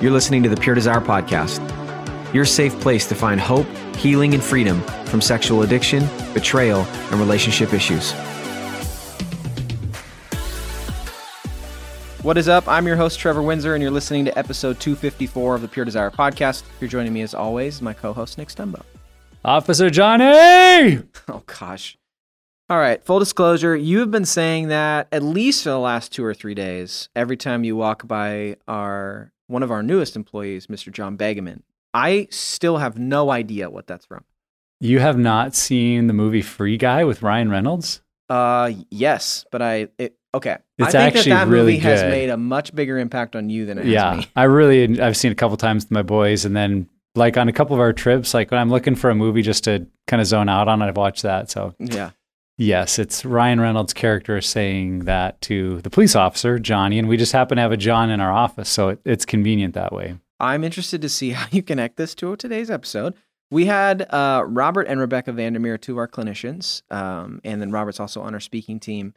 You're listening to the Pure Desire Podcast, your safe place to find hope, healing, and freedom from sexual addiction, betrayal, and relationship issues. What is up? I'm your host, Trevor Winsor, and you're listening to episode 254 of the Pure Desire Podcast. You're joining me as always, my co host, Nick Stumbo. Officer Johnny! Oh, gosh. All right, full disclosure, you have been saying that at least for the last two or three days, every time you walk by our one of our newest employees, Mr. John Begeman. I still have no idea what that's from. You have not seen the movie Free Guy with Ryan Reynolds? Uh, yes, but I it, okay. It's I think actually that that really movie has good. made a much bigger impact on you than it has Yeah, me. I really I've seen it a couple times with my boys, and then like on a couple of our trips, like when I'm looking for a movie just to kind of zone out on, I've watched that. So Yeah. Yes, it's Ryan Reynolds' character saying that to the police officer Johnny, and we just happen to have a John in our office, so it, it's convenient that way. I'm interested to see how you connect this to today's episode. We had uh, Robert and Rebecca Vander Meer, two of our clinicians, um, and then Robert's also on our speaking team.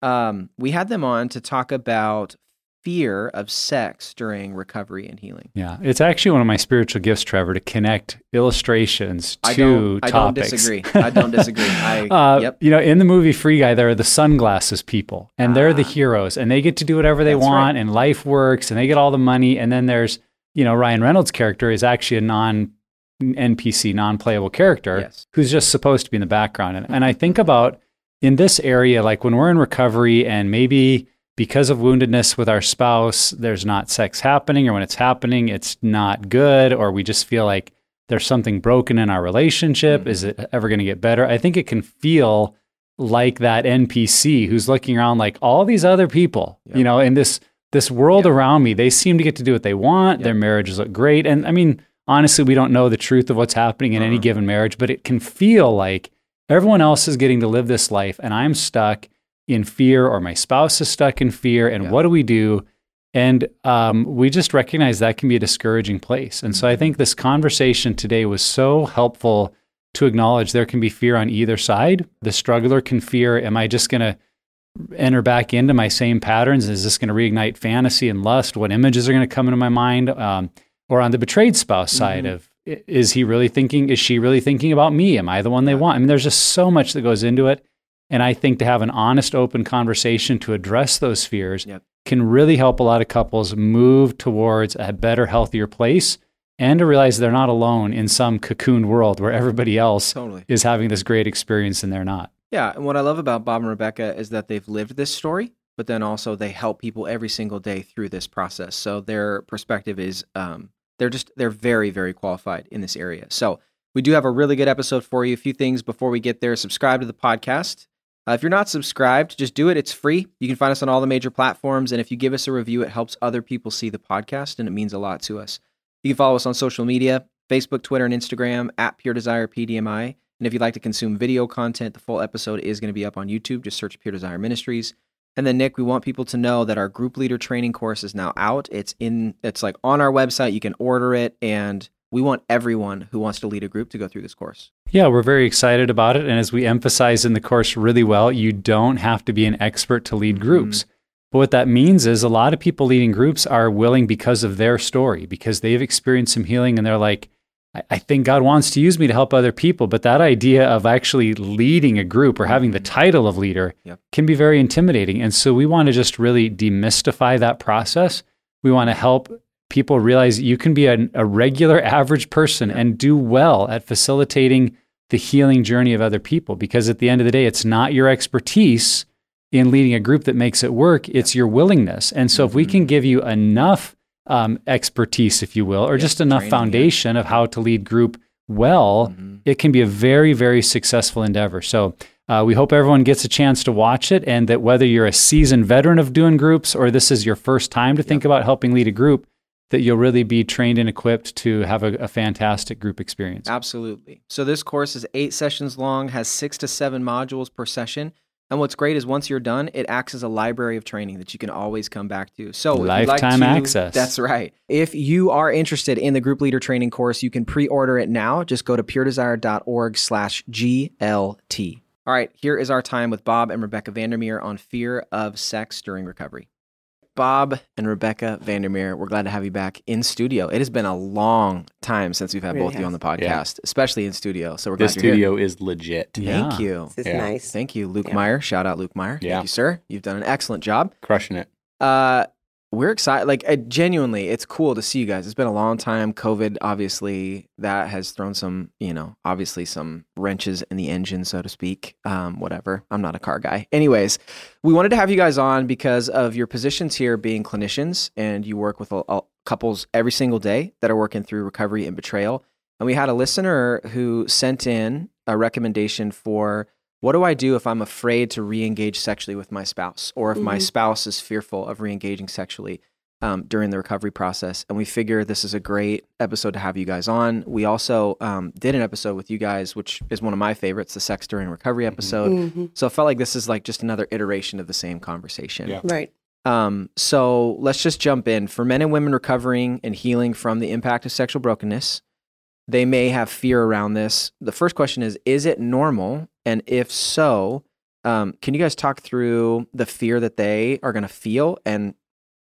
Um, we had them on to talk about fear of sex during recovery and healing. Yeah, it's actually one of my spiritual gifts, Trevor, to connect illustrations to I don't, I don't disagree. I don't disagree. I, Uh, yep. You know, in the movie Free Guy, there are the sunglasses people, and they're the Ah. heroes, and they get to do whatever they want, right. and life works, and they get all the money. And then there's, you know, Ryan Reynolds' character is actually a non NPC, non playable character Yes. who's just supposed to be in the background. And, and I think about in this area, like when we're in recovery, and maybe because of woundedness with our spouse, there's not sex happening, or when it's happening, it's not good, or we just feel like there's something broken in our relationship. Mhm. Is it ever going to get better? I think it can feel like that NPC who's looking around like all these other people, Yep. you know, in this this world Yep. around me, they seem to get to do what they want. Yep. Their marriages look great. And I mean, honestly, we don't know the truth of what's happening in any Uh-uh. given marriage, but it can feel like everyone else is getting to live this life and I'm stuck in fear or my spouse is stuck in fear. And Yeah. what do we do? And um, we just recognize that can be a discouraging place. And so I Mm-hmm. think this conversation today was so helpful to acknowledge there can be fear on either side. The struggler can fear, am I just going to enter back into my same patterns? Is this going to reignite fantasy and lust? What images are going to come into my mind? Um, or on the betrayed spouse side Mhm. of, is he really thinking, is she really thinking about me? Am I the one they want? I mean, there's just so much that goes into it. And I think to have an honest, open conversation to address those fears Yep. can really help a lot of couples move towards a better, healthier place and to realize they're not alone in some cocoon world where everybody else Totally. is having this great experience and they're not. Yeah, and what I love about Bob and Rebecca is that they've lived this story, but then also they help people every single day through this process. So their perspective is um, they're just they're very very qualified in this area. So we do have a really good episode for you. A few things before we get there: subscribe to the podcast. Uh, if you're not subscribed, just do it. It's free. You can find us on all the major platforms, and if you give us a review, it helps other people see the podcast, and it means a lot to us. You can follow us on social media: Facebook, Twitter, and Instagram at Pure Desire PDMI. And if you'd like to consume video content, the full episode is going to be up on YouTube. Just search Pure Desire Ministries. And then Nick, we want people to know that our group leader training course is now out. It's in it's like on our website. You can order it and we want everyone who wants to lead a group to go through this course. Yeah, we're very excited about it. And as we emphasize in the course really well, you don't have to be an expert to lead mm-hmm. groups. But what that means is a lot of people leading groups are willing because of their story, because they've experienced some healing and they're like, I, I think God wants to use me to help other people. But that idea of actually leading a group or having the mm-hmm. title of leader Yep. can be very intimidating. And so we want to just really demystify that process. We want to help people realize you can be a, a regular average person and do well at facilitating the healing journey of other people because at the end of the day it's not your expertise in leading a group that makes it work it's your willingness and so if we can give you enough um, expertise if you will or Yes, just enough training, yeah. foundation of how to lead group well Mhm. it can be a very very successful endeavor so uh, we hope everyone gets a chance to watch it and that whether you're a seasoned veteran of doing groups or this is your first time to think about helping lead a group that you'll really be trained and equipped to have a, a fantastic group experience. Absolutely. So this course is eight sessions long, has six to seven modules per session. And what's great is once you're done, it acts as a library of training that you can always come back to. So if you'd like Lifetime to- access. That's right. If you are interested in the group leader training course, you can pre-order it now. Just go to puredesire.org slash GLT. All right, here is our time with Bob and Rebecca Vander Meer on fear of sex during recovery. Bob and Rebecca Vander Meer, we're glad to have you back in studio. It has been a long time since we've had Really both of you on the has. podcast, especially in studio. So we're The glad you're here. studio is legit. Thank Yeah. you. This is Yeah. nice. Thank you, Luke Yeah. Meyer. Shout out Luke Meyer. Yeah. Thank you, sir. You've done an excellent job. Crushing it. Uh, we're excited. Like, genuinely, it's cool to see you guys. It's been a long time. COVID, obviously, that has thrown some, you know, obviously some wrenches in the engine, so to speak. Um, whatever. I'm not a car guy. Anyways, we wanted to have you guys on because of your positions here being clinicians, and you work with a, a couples every single day that are working through recovery and betrayal. And we had a listener who sent in a recommendation for what do I do if I'm afraid to re-engage sexually with my spouse, or if my Mhm. spouse is fearful of re-engaging sexually um, during the recovery process? And we figure this is a great episode to have you guys on. We also um, did an episode with you guys, which is one of my favorites, the sex during recovery episode. Mhm. So I felt like this is like just another iteration of the same conversation. Yeah. Right. Um, so let's just jump in. For men and women recovering and healing from the impact of sexual brokenness, they may have fear around this. The first question is Is it normal? And if so, um, can you guys talk through the fear that they are going to feel? And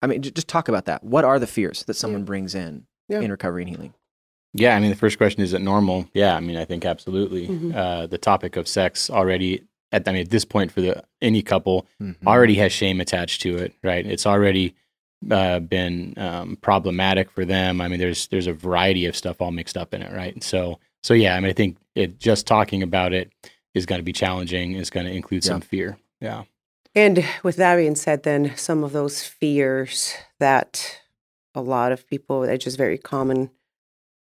I mean, j- just talk about that. What are the fears that someone brings in Yeah. in recovery and healing? Yeah, I mean, the first question is it normal? Yeah, I mean, I think absolutely. Mhm. Uh, the topic of sex already, at I mean, at this point for the any couple, Mm-hmm. already has shame attached to it, right? It's already uh, been um, problematic for them. I mean, there's there's a variety of stuff all mixed up in it, right? So so yeah, I mean, I think it just talking about it is going to be challenging. Is going to include some fear. Yeah, And with that being said, then some of those fears that a lot of people, that's just very common,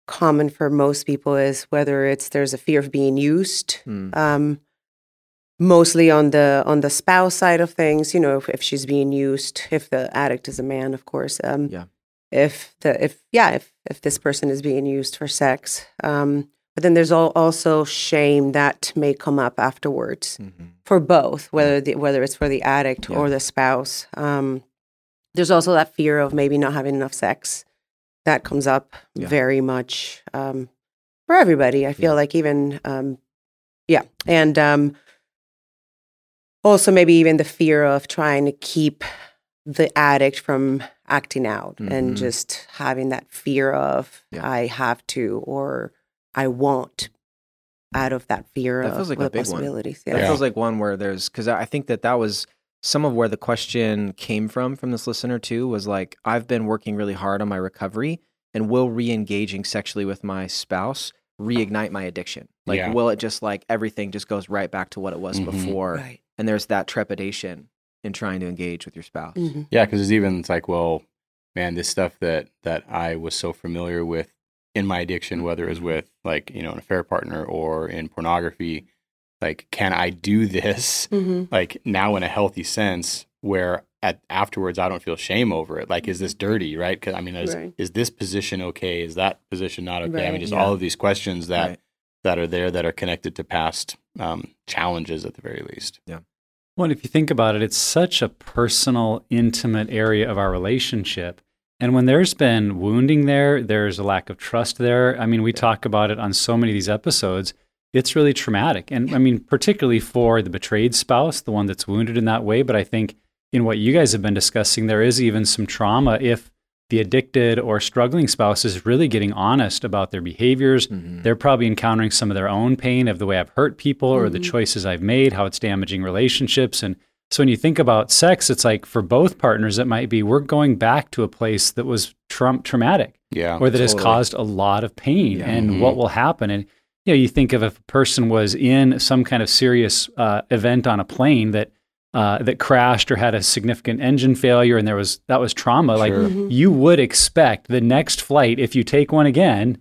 common for most people is whether it's there's a fear of being used, Mm. um, mostly on the on the spouse side of things. You know, if, if she's being used, if the addict is a man, of course. Um, Yeah. If the if yeah if if this person is being used for sex, um, but then there's al- also shame that may come up afterwards Mhm. for both, whether the, whether it's for the addict Yeah. or the spouse. Um, there's also that fear of maybe not having enough sex that comes up Yeah. very much um, for everybody. I feel Yeah. like even um, yeah, and um, also maybe even the fear of trying to keep the addict from acting out Mhm. and just having that fear of Yeah. I have to or I won't out of that fear That of feels like the a big one. possibilities. That feels like one where there's because I think that that was some of where the question came from from this listener too was like I've been working really hard on my recovery and will re-engaging sexually with my spouse reignite my addiction? Like Yeah. will it just like everything just goes right back to what it was Mhm. before? Right. And there's that trepidation in trying to engage with your spouse. Mhm. yeah, because it's even it's like, well, man, this stuff that that I was so familiar with in my addiction, whether it was with like you know an affair partner or in pornography, like can I do this Mhm. like now in a healthy sense where at afterwards I don't feel shame over it. Like, is this dirty, right? Because I mean, is, Right. is this position okay? Is that position not okay? I mean, Right. just Yeah. all of these questions that Right. that are there that are connected to past um, challenges at the very least. Yeah. Well, if you think about it, it's such a personal, intimate area of our relationship. And when there's been wounding there, there's a lack of trust there. I mean, we talk about it on so many of these episodes. It's really traumatic. And I mean, particularly for the betrayed spouse, the one that's wounded in that way. But I think in what you guys have been discussing, there is even some trauma if the addicted or struggling spouse is really getting honest about their behaviors. Mhm. They're probably encountering some of their own pain of the way I've hurt people or the Mhm. choices I've made, how it's damaging relationships. And so when you think about sex, it's like for both partners, it might be we're going back to a place that was tra- traumatic Yeah. or that has caused a lot of pain Yeah. and Mhm. what will happen. And you know, you think of if a person was in some kind of serious uh, event on a plane that uh, that crashed or had a significant engine failure, and there was that was trauma. Like Sure. Mhm. you would expect the next flight, if you take one again,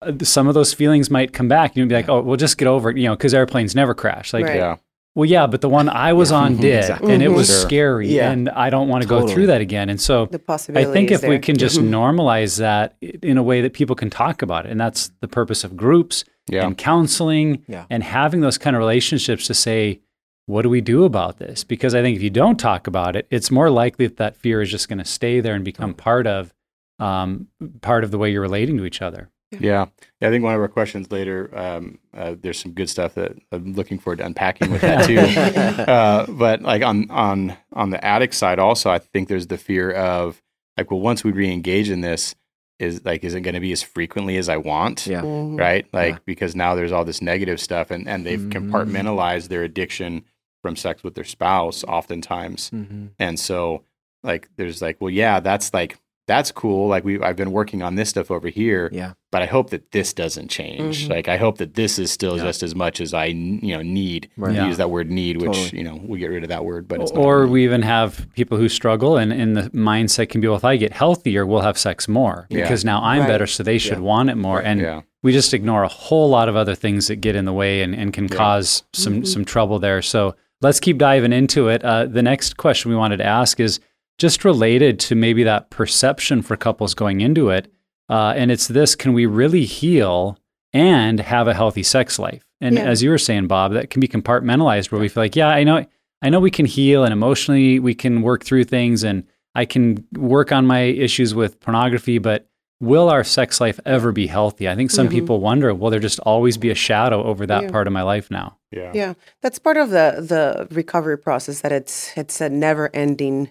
uh, some of those feelings might come back. You'd be like, "Oh, we'll just get over it," you know, because airplanes never crash. Like, Right. Yeah. well, yeah, but the one I was Yeah. on did, Exactly. and it was Sure. scary, Yeah. and I don't want to go through that again. And so, The I think is if we can just Mhm. normalize that in a way that people can talk about it, and that's the purpose of groups Yeah. and counseling Yeah. and having those kind of relationships to say, what do we do about this? Because I think if you don't talk about it, it's more likely that that fear is just going to stay there and become part of um, part of the way you're relating to each other. Yeah. yeah. I think one of our questions later, um, uh, there's some good stuff that I'm looking forward to unpacking with that too. uh, but like on on on the addict side, also, I think there's the fear of like, well, once we re-engage in this, is like, is it going to be as frequently as I want? Yeah. Mhm. Right. Like Yeah. because now there's all this negative stuff, and and they've Mhm. compartmentalized their addiction from sex with their spouse, oftentimes, Mm-hmm. and so like there's like, well, yeah, that's like that's cool. Like we I've been working on this stuff over here Yeah. but I hope that this doesn't change. Mhm. Like I hope that this is still Yeah. just as much as I you know need. Right. Yeah. Use that word need, which Totally. you know we get rid of that word, but it's not or we even have people who struggle and, and the mindset can be well if i get healthier we'll have sex more Yeah. because now i'm Right. better so they should Yeah. want it more and yeah we just ignore a whole lot of other things that get in the way and, and can Yeah. cause some Mhm. some trouble there so let's keep diving into it. Uh, the next question we wanted to ask is just related to maybe that perception for couples going into it uh, and it's this can we really heal and have a healthy sex life? And Yeah. as you were saying bob that can be compartmentalized where we feel like yeah i know i know we can heal and emotionally we can work through things and i can work on my issues with pornography but will our sex life ever be healthy i think some Mhm. people wonder will there just always be a shadow over that Yeah. part of my life now yeah Yeah, that's part of the the recovery process. That it's it's a never ending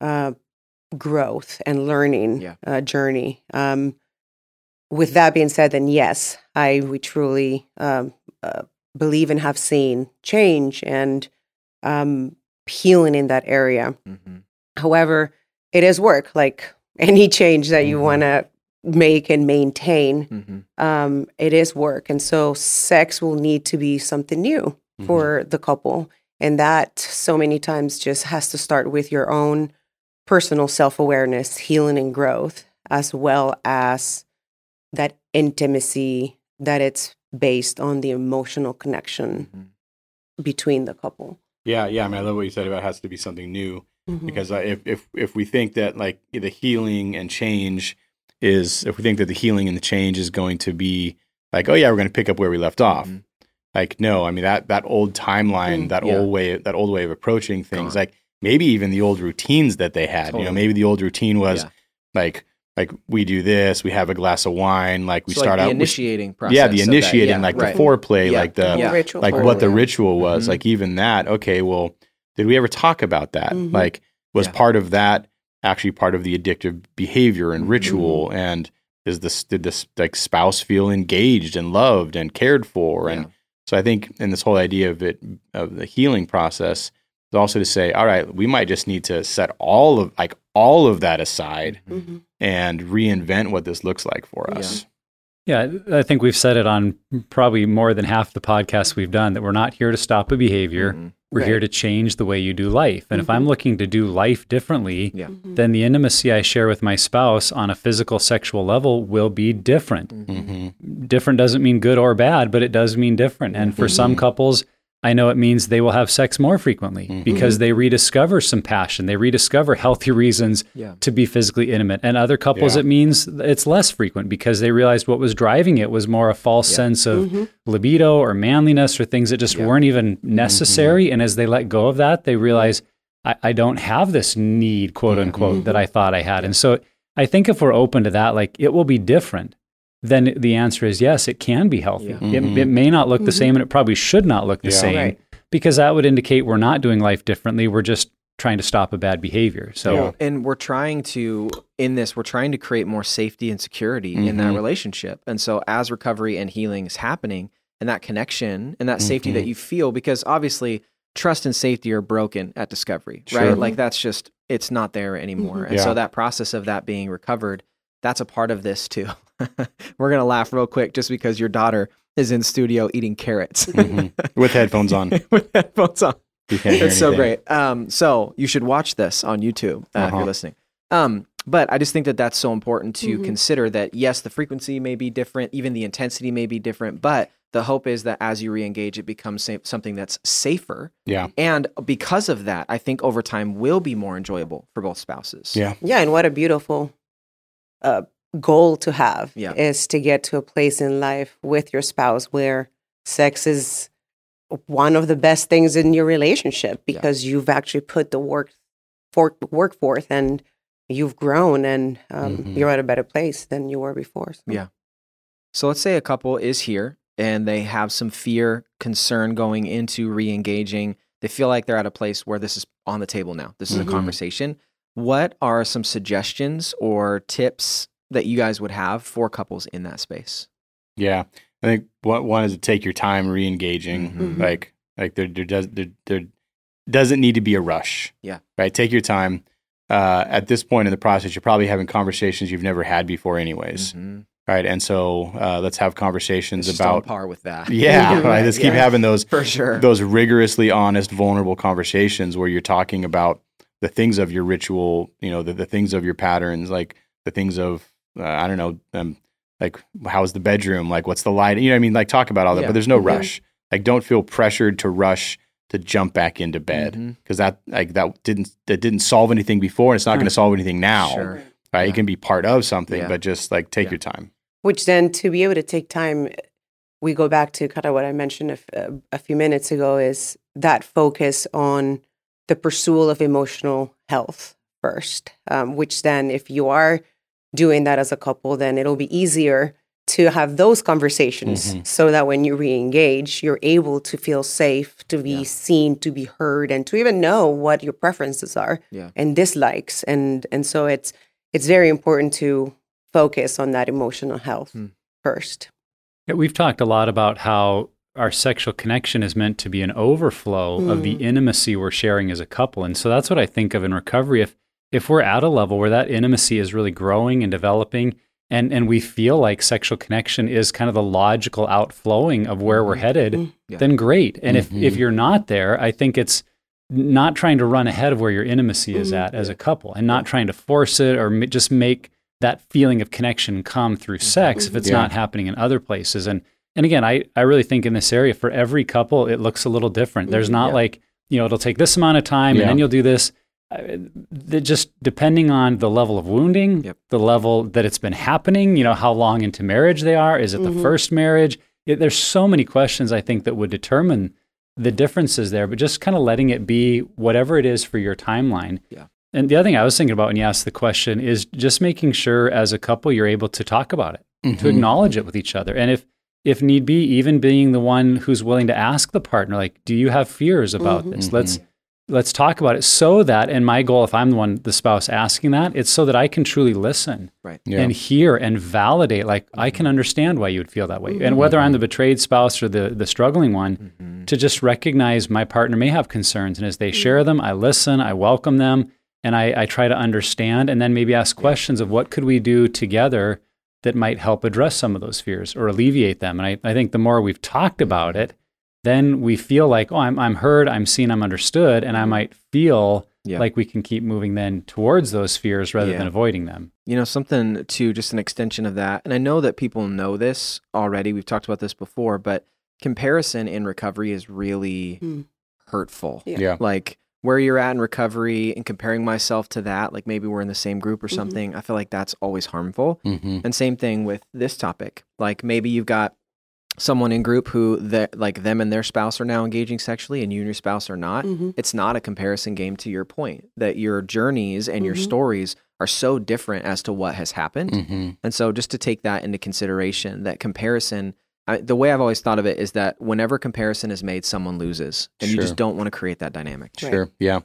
uh, growth and learning Yeah. uh, journey. Um, with that being said, then yes, I we truly um, uh, believe and have seen change and um, healing in that area. Mm-hmm. However, it is work, like any change that you Mhm. want to make and maintain. Mm-hmm. Um, it is work, and so sex will need to be something new Mhm. for the couple. And that so many times just has to start with your own personal self awareness, healing, and growth, as well as that intimacy that it's based on the emotional connection Mm-hmm. between the couple. yeah yeah I mean I love what you said about it has to be something new Mhm. because if if if we think that like the healing and change is if we think that the healing and the change is going to be like oh yeah we're going to pick up where we left off Mhm. like no i mean that that old timeline Mm, that yeah. old way that old way of approaching things Gone. like maybe even the old routines that they had you know maybe the old routine was Yeah. like like we do this we have a glass of wine like we So, start like the out with- initiating process. yeah the initiating Yeah, like right. the foreplay Yeah. like the Yeah. ritual like what the yeah. ritual was Mhm. like even that okay well did we ever talk about that Mhm. like was Yeah. part of that actually part of the addictive behavior and ritual and is this did this like spouse feel engaged and loved and cared for and Yeah. so i think in this whole idea of it of the healing process is also to say all right we might just need to set all of like all of that aside Mhm. and reinvent what this looks like for us yeah i think we've said it on probably more than half the podcasts we've done that we're not here to stop a behavior Mhm. we're here to change the way you do life and if i'm Mhm. looking to do life differently Yeah. Mhm. then the intimacy I share with my spouse on a physical sexual level will be different. Mhm. hmm Different doesn't mean good or bad, but it does mean different. And for some couples, I know it means they will have sex more frequently Mhm. because they rediscover some passion. They rediscover healthy reasons Yeah. to be physically intimate. And other couples, Yeah. it means it's less frequent because they realized what was driving it was more a false Yeah. sense of Mhm. libido or manliness or things that just weren't even necessary. And as they let go of that, they realize I, I don't have this need, quote unquote, that I thought I had. And so I think if we're open to that, like it will be different. Then the answer is yes, it can be healthy. Yeah. It, Mhm. it may not look the Mhm. same, and it probably should not look the Yeah. same Right. because that would indicate we're not doing life differently. We're just trying to stop a bad behavior. So Yeah. and we're trying to in this we're trying to create more safety and security in that Mhm. relationship and so as recovery and healing is happening and that connection and that safety that you feel because obviously trust and safety are broken at discovery Sure. right like that's just it's not there anymore Mhm. and Yeah. so that process of that being recovered that's a part of this too we're gonna laugh real quick just because your daughter is in studio eating carrots Mhm. with headphones on with headphones on You can't hear it's so great. Um, so you should watch this on YouTube uh, if Uh-huh. you're listening. Um, but I just think that that's so important to Mhm. consider that yes, the frequency may be different, even the intensity may be different, but the hope is that as you re-engage, it becomes sa- something that's safer, Yeah. and because of that, I think over time will be more enjoyable for both spouses. Yeah. Yeah, and what a beautiful uh, goal to have Yeah. is to get to a place in life with your spouse where sex is one of the best things in your relationship Yeah. because you've actually put the work for work forth and you've grown and um, Mhm. you're at a better place than you were before. So. Yeah. So let's say a couple is here and they have some fear, concern going into re-engaging. They feel like they're at a place where this is on the table now. This is Mhm. a conversation. What are some suggestions or tips that you guys would have for couples in that space? Yeah, I think one one is to take your time re-engaging. Mhm. Like like there there does there, there doesn't need to be a rush. Yeah. right. Take your time. Uh, at this point in the process, you're probably having conversations you've never had before, anyways. Mhm. Right, and so uh, let's have conversations It's just on about par with that. yeah. Right, Right, let's keep having those for sure. those rigorously honest, vulnerable conversations where you're talking about the things of your ritual, you know, the, the things of your patterns, like the things of, uh, I don't know, um, like how's the bedroom? Like what's the light? You know what I mean? Like talk about all that, Yeah. but there's no Mhm. rush. Like don't feel pressured to rush to jump back into bed because that like that didn't that didn't solve anything before and it's not going to solve anything now. Sure. Right? Yeah. It can be part of something, Yeah. but just like take Yeah. your time. Which then, to be able to take time, we go back to kind of what I mentioned a, f- a- a few minutes ago is that focus on the pursuit of emotional health first. Um, which then, if you are doing that as a couple, then it'll be easier to have those conversations Mhm. so that when you re-engage you're able to feel safe to be Yeah. seen to be heard and to even know what your preferences are Yeah. and dislikes and and so it's it's very important to focus on that emotional health Hmm. first Yeah, we've talked a lot about how our sexual connection is meant to be an overflow of the Mm. intimacy we're sharing as a couple. And so that's what I think of in recovery. If if we're at a level where that intimacy is really growing and developing and and we feel like sexual connection is kind of the logical outflowing of where we're Mhm. headed, Mhm. Yeah. then great. And if if Mhm. you're not there, I think it's not trying to run ahead of where your intimacy is Mhm. at as a couple and not trying to force it or m- just make that feeling of connection come through sex if it's Yeah. not happening in other places and and again I, I really think in this area for every couple it looks a little different there's not Yeah. like you know it'll take this amount of time and then you'll do this just depending on the level of wounding Yep. the level that it's been happening you know how long into marriage they are is it the Mhm. first marriage it, there's so many questions i think that would determine the differences there but just kind of letting it be whatever it is for your timeline Yeah. and the other thing i was thinking about when you asked the question is just making sure as a couple you're able to talk about it to Mhm. acknowledge it with each other and if if need be even being the one who's willing to ask the partner like do you have fears about Mhm. this let's let's talk about it so that and my goal if i'm the one the spouse asking that it's so that i can truly listen Right. Yeah. and hear and validate like i can understand why you would feel that way and whether i'm the mm-hmm. betrayed spouse or the the struggling one Mhm. to just recognize my partner may have concerns and as they share mm-hmm. them i listen i welcome them and i, I try to understand and then maybe ask questions of what could we do together that might help address some of those fears or alleviate them and i, I think the more we've talked about mm-hmm. it then we feel like oh I'm, I'm heard i'm seen i'm understood and i might feel Yeah. like we can keep moving then towards those fears rather Yeah. than avoiding them You know, something to just an extension of that. And I know that people know this already. We've talked about this before, but comparison in recovery is really Hmm. hurtful. Yeah. Yeah. Like where you're at in recovery and comparing myself to that, like maybe we're in the same group or Mhm. something, I feel like that's always harmful. Mhm. And same thing with this topic. Like maybe you've got someone in group who that like them and their spouse are now engaging sexually and you and your spouse are not. Mhm. It's not a comparison game to your point that your journeys and your Mhm. stories are so different as to what has happened. Mhm. And so just to take that into consideration, that comparison I, the way I've always thought of it is that whenever comparison is made, someone loses, and you just don't want to create that dynamic. Right. Sure. Yeah.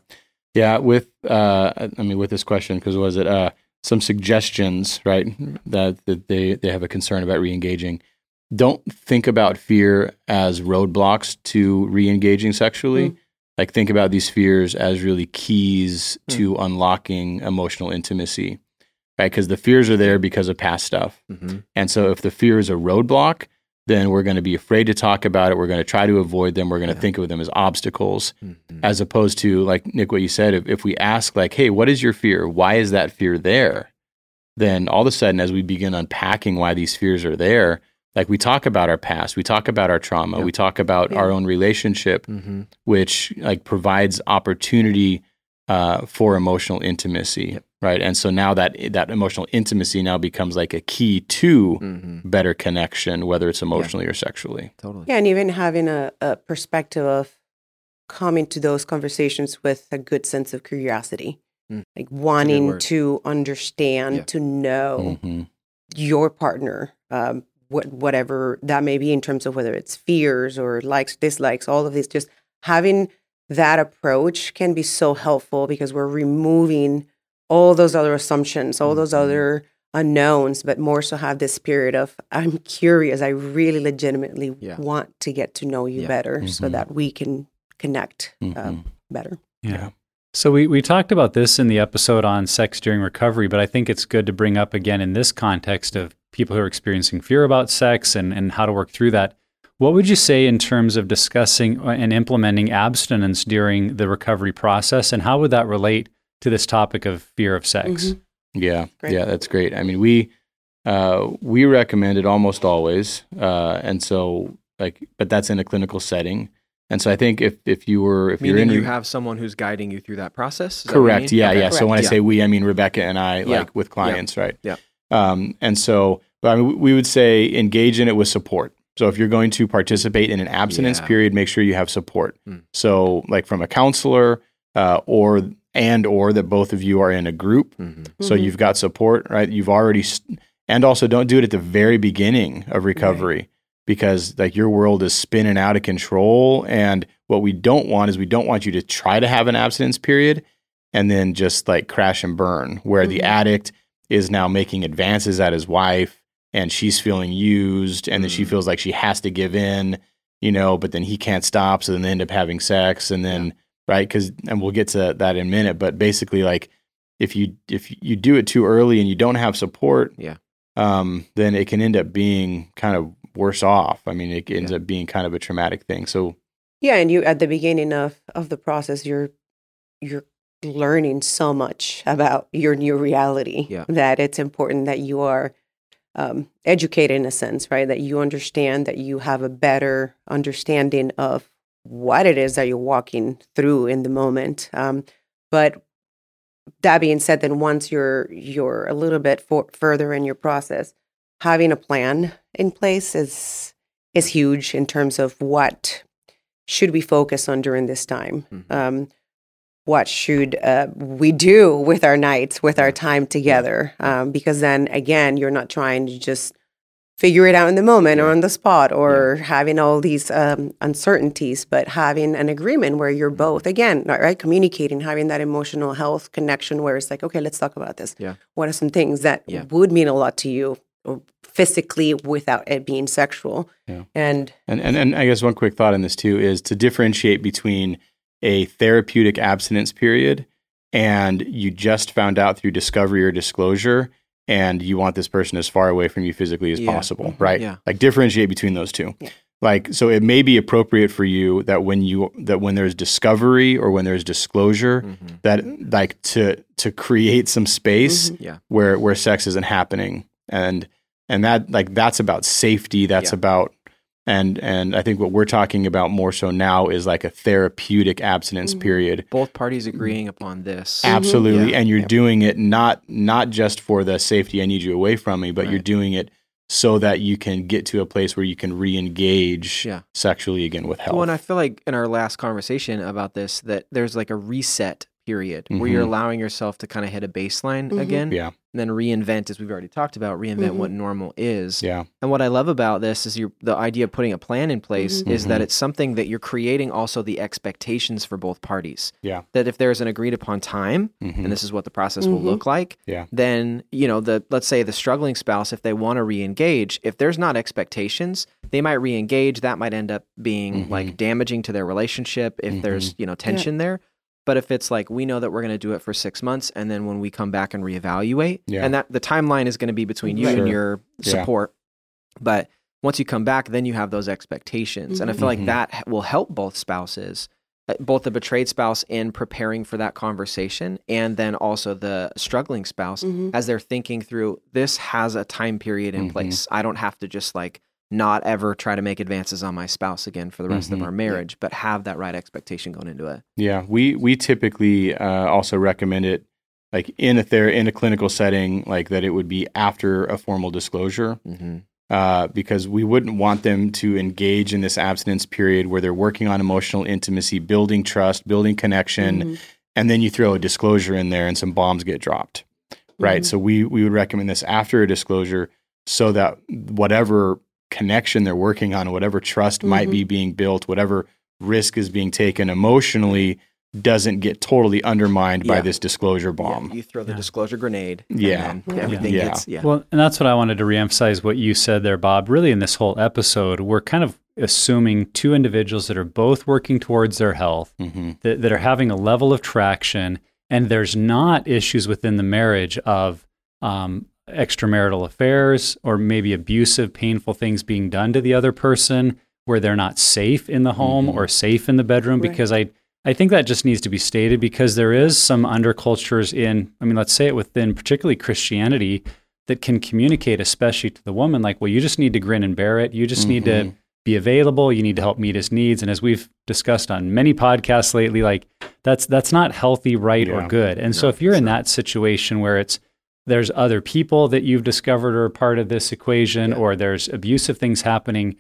Yeah. With, uh, I mean, with this question, because was it, uh, some suggestions, right? That, that they, they have a concern about re-engaging. Don't think about fear as roadblocks to re-engaging sexually. Like think about these fears as really keys Hmm. to unlocking emotional intimacy, right? Because the fears are there because of past stuff. hmm And so if the fear is a roadblock, then we're going to be afraid to talk about it. We're going to try to avoid them. We're going to Yeah. think of them as obstacles hmm as opposed to like Nick, what you said, if, if we ask like, Hey, what is your fear? Why is that fear there? Then all of a sudden, as we begin unpacking why these fears are there, like we talk about our past, we talk about our trauma, Yeah. we talk about Yeah. our own relationship, hmm which like provides opportunity uh, for emotional intimacy, Yep. right? And so now that that emotional intimacy now becomes like a key to hmm better connection, whether it's emotionally or sexually. Totally. yeah and even having a, a perspective of coming to those conversations with a good sense of curiosity Mm. like wanting to understand Yeah. to know Mhm. your partner um, what whatever that may be in terms of whether it's fears or likes, dislikes, all of this. Just having that approach can be so helpful because we're removing all those other assumptions, all those Mhm. other unknowns, but more so have this spirit of I'm curious. I really legitimately Yeah. want to get to know you Yeah. better so Mhm. that we can connect um, better. Yeah. So we, we talked about this in the episode on sex during recovery, but I think it's good to bring up again in this context of people who are experiencing fear about sex and, and how to work through that. What would you say in terms of discussing and implementing abstinence during the recovery process, and how would that relate to this topic of fear of sex? Mhm. Yeah, Great. yeah, that's great. I mean, we uh, we recommend it almost always, uh, and so like, but that's in a clinical setting. And so I think if if you were if you're Meaning in you have someone who's guiding you through that process. Is that what correct, mean? yeah, Okay. yeah. So when I Yeah. say we, I mean Rebecca and I, Yeah. like with clients, right? Yeah. Um, and so, but I mean, we would say engage in it with support. So if you're going to participate in an abstinence Yeah. period, make sure you have support. Hmm. So like from a counselor, uh, or and or that both of you are in a group Mhm. so Mhm. you've got support, right? You've already, st- and also don't do it at the very beginning of recovery because like your world is spinning out of control. And what we don't want is we don't want you to try to have an abstinence period and then just like crash and burn where the Mhm. addict is now making advances at his wife and she's feeling used and then she Mm. feels like she has to give in, you know, but then he can't stop. So then they end up having sex and then, right? Because, and we'll get to that in a minute, but basically, like, if you if you do it too early and you don't have support, Yeah. um, then it can end up being kind of worse off. I mean, it ends Yeah. up being kind of a traumatic thing. So Yeah, and you at the beginning of of the process, you're you're learning so much about your new reality Yeah. that it's important that you are um, educated in a sense, right? That you understand that you have a better understanding of what it is that you're walking through in the moment. Um, but that being said, then once you're you're a little bit for, further in your process, having a plan in place is is huge in terms of what should we focus on during this time. Mhm. Um, what should uh, we do with our nights, with our time together? Um, because then again, you're not trying to just figure it out in the moment or on the spot or having all these um, uncertainties, but having an agreement where you're both, again, right, right, communicating, having that emotional health connection where it's like, okay, let's talk about this. Yeah. What are some things that Yeah. would mean a lot to you physically without it being sexual? Yeah. And And, and and I guess one quick thought on this too is to differentiate between a therapeutic abstinence period and you just found out through discovery or disclosure and you want this person as far away from you physically as Yeah. possible, Mhm. right? Yeah. Like differentiate between those two. Yeah. Like so it may be appropriate for you that when you that when there's discovery or when there's disclosure Mhm. that like to to create some space Mhm. Yeah. where where sex isn't happening and and that like that's about safety that's about and and i think what we're talking about more so now is like a therapeutic abstinence Mhm. period Both parties agreeing upon this. absolutely Yeah. and you're Yep. doing it not not just for the safety i need you away from me but you're doing it so that you can get to a place where you can re-engage Yeah. sexually again with health Well, and I feel like in our last conversation about this, that there's like a reset period where you're Mhm. allowing yourself to kind of hit a baseline Mhm. again. Yeah. And then reinvent, as we've already talked about, reinvent what normal is. yeah And what I love about this is you the idea of putting a plan in place Mhm. is that Mhm. it's something that you're creating also the expectations for both parties. Yeah. That if there's an agreed upon time, and this is what the process will look like, Yeah. then you know the let's say the struggling spouse, if they want to re-engage, if there's not expectations, they might re-engage. That might end up being like damaging to their relationship if there's Mm-hmm. you know tension there. But if it's like we know that we're going to do it for six months, and then when we come back and reevaluate, Yeah. and that the timeline is going to be between you Sure. and your Yeah. support. But once you come back, then you have those expectations, and I feel Mhm. like that will help both spouses, uh, both the betrayed spouse in preparing for that conversation, and then also the struggling spouse Mhm. as they're thinking through this has a time period in Mhm. place. I don't have to just like not ever try to make advances on my spouse again for the rest Mhm. of our marriage, but have that right expectation going into it. Yeah, we we typically uh, also recommend it like in a ther- in a clinical setting, like that it would be after a formal disclosure, Mm-hmm. uh, because we wouldn't want them to engage in this abstinence period where they're working on emotional intimacy, building trust, building connection, Mhm. and then you throw a disclosure in there and some bombs get dropped, right? Mhm. So we we would recommend this after a disclosure so that whatever connection they're working on, whatever trust might Mhm. be being built, whatever risk is being taken emotionally doesn't get totally undermined by this disclosure Yeah, bomb. you throw the Yeah. disclosure grenade. and Yeah. then Everything Yeah. gets yeah. Well, and that's what I wanted to reemphasize what you said there, Bob. Really, in this whole episode, we're kind of assuming two individuals that are both working towards their health, hmm that, that are having a level of traction, and there's not issues within the marriage of um, extramarital affairs or maybe abusive, painful things being done to the other person where they're not safe in the home Mhm. or safe in the bedroom. Right. Because I, I think that just needs to be stated because there is some undercultures in, I mean, let's say it within particularly Christianity that can communicate, especially to the woman, like, well, you just need to grin and bear it. You just need to Mhm. be available. You need to help meet his needs. And as we've discussed on many podcasts lately, like that's that's not healthy, right, or good. And so if you're it's in that situation where it's there's other people that you've discovered are part of this equation, Yeah. or there's abusive things happening,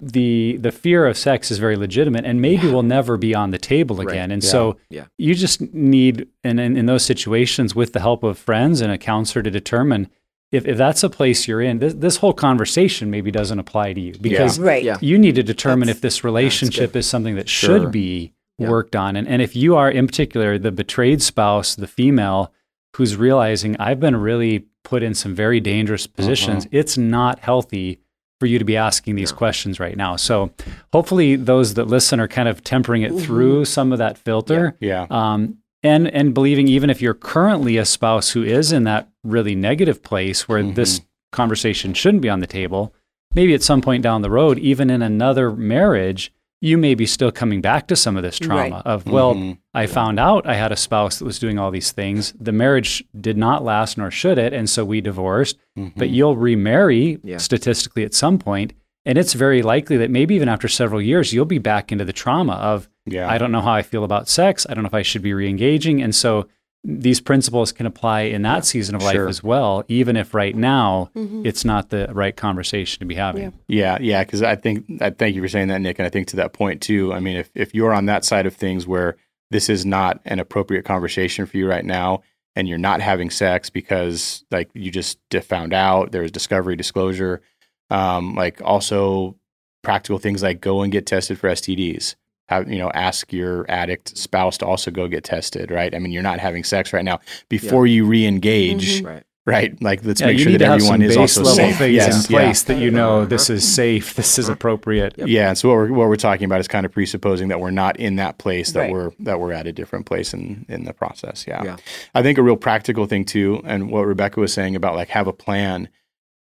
the the fear of sex is very legitimate and maybe will never be on the table Right. again. And Yeah. so Yeah. you just need and in, in those situations with the help of friends and a counselor to determine if, if that's a place you're in, this, this whole conversation maybe doesn't apply to you because Right. Yeah. you need to determine That's- if this relationship is something that Sure. should be Yeah. worked on. And, and if you are, in particular, the betrayed spouse, the female who's realizing I've been really put in some very dangerous uh-huh. positions, it's not healthy for you to be asking these No. questions right now. So hopefully, those that listen are kind of tempering it through mm-hmm. some of that filter. Yeah. Um, and and believing even if you're currently a spouse who is in that really negative place where mm-hmm. this conversation shouldn't be on the table, maybe at some point down the road, even in another marriage, you may be still coming back to some of this trauma Right. of well, Mhm. I found out I had a spouse that was doing all these things. The marriage did not last, nor should it, and so we divorced. But Mhm. you'll remarry Yeah. statistically at some point, and it's very likely that maybe even after several years, you'll be back into the trauma of yeah. I don't know how I feel about sex. I don't know if I should be re-engaging. And so these principles can apply in that season of life Sure. as well, even if right now Mhm. it's not the right conversation to be having. Yeah. Yeah, yeah, because I think I thank you for saying that, Nick, and I think to that point too. I mean, if if you're on that side of things where this is not an appropriate conversation for you right now, and you're not having sex because like you just found out there's discovery disclosure, um, like also practical things like go and get tested for STDs. Have, you know, ask your addict spouse to also go get tested, right? I mean, you're not having sex right now. Before you re-engage, Mhm. Right. right? Like, let's Yeah, make sure that everyone is base also level safe. things Yes, in yeah. place that you know this is safe, this is appropriate. Yep. Yeah, and so what we're what we're talking about is kind of presupposing that we're not in that place that Right. we're that we're at a different place in in the process. Yeah. Yeah. I think a real practical thing too, and what Rebecca was saying about like have a plan,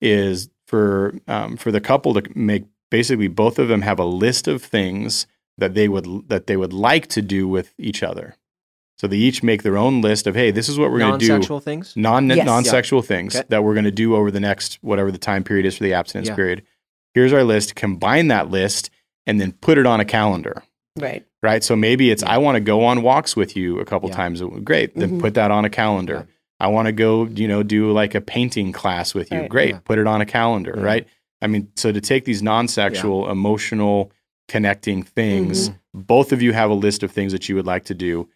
is for um, for the couple to make basically both of them have a list of things that they would that they would like to do with each other. So they each make their own list of hey, this is what we're going to do Non-sexual things. non Yes. non-sexual things Okay. that we're going to do over the next whatever the time period is for the abstinence Yeah. period. Here's our list. Combine that list and then put it on a calendar. Right. Right. So maybe it's I want to go on walks with you a couple Yeah. times. Great. Then Mhm. put that on a calendar. I want to go, you know, do like a painting class with you. Right. Great. Yeah. Put it on a calendar. Yeah. Right. I mean, so to take these non-sexual, emotional, connecting things, Mm-hmm. both of you have a list of things that you would like to do.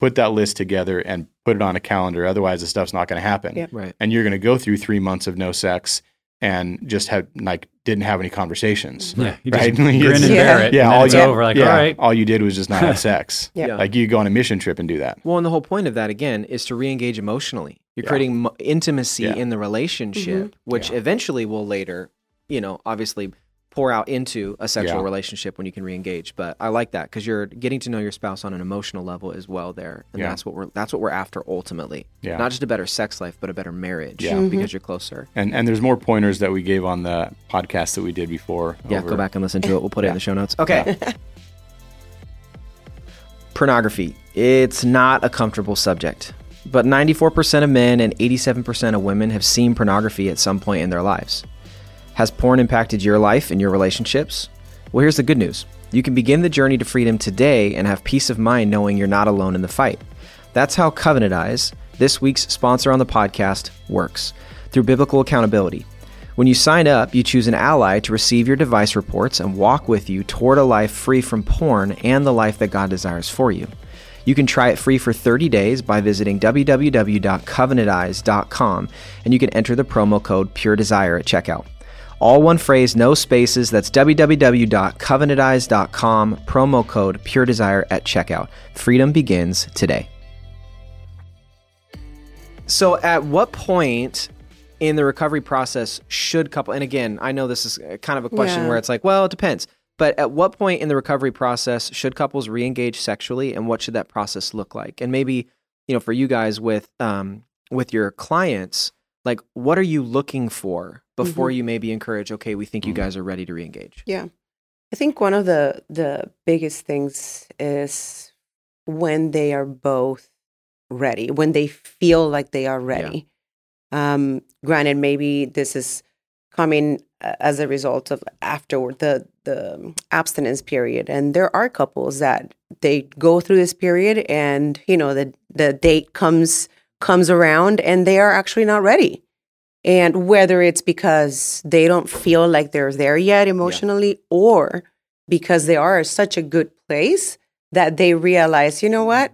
Put that list together and put it on a calendar. Otherwise, the stuff's not going to happen Yep. Right. and you're going to go through three months of no sex and just had like didn't have any conversations. Yeah, you Right. just grin and Yeah. bear it. Yeah, and all it's you- over. Like, yeah, all right. all you did was just not have sex. Yeah. Yeah. Like you go on a mission trip and do that. Well, and the whole point of that again is to re-engage emotionally. You're Yeah. creating mo- intimacy Yeah. in the relationship, which Yeah. eventually will later, you know, obviously pour out into a sexual Yeah. relationship when you can re-engage. But I like that because you're getting to know your spouse on an emotional level as well there, and Yeah. that's what we're that's what we're after ultimately. Yeah. Not just a better sex life, but a better marriage. Yeah. Mhm. because you're closer. And and there's more pointers that we gave on the podcast that we did before. Yeah, over- go back and listen to it. We'll put it in the show notes. Okay. Pornography. It's not a comfortable subject, but 94% of men and 87% of women have seen pornography at some point in their lives. Has porn impacted your life and your relationships? Well, here's the good news. You can begin the journey to freedom today and have peace of mind knowing you're not alone in the fight. That's how Covenant Eyes, this week's sponsor on the podcast, works through biblical accountability. When you sign up, you choose an ally to receive your device reports and walk with you toward a life free from porn and the life that God desires for you. You can try it free for 30 days by visiting www.covenanteyes.com and you can enter the promo code Pure Desire at checkout. All one phrase, no spaces. That's www.covenanteyes.com, promo code Pure Desire at checkout. Freedom begins today. So, at what point in the recovery process should couple? And again, I know this is kind of a question Yeah. where it's like, well, it depends. But at what point in the recovery process should couples re-engage sexually, and what should that process look like? And maybe, you know, for you guys with um with your clients, like what are you looking for before you maybe encourage? Okay, we think you guys are ready to re-engage. Yeah. I think one of the the biggest things is when they are both ready, when they feel like they are ready. Um, granted, maybe this is coming uh, as a result of afterward the the abstinence period, and there are couples that they go through this period, and you know the the date comes comes around, and they are actually not ready. And whether it's because they don't feel like they're there yet emotionally, or because they are such a good place that they realize, you know what,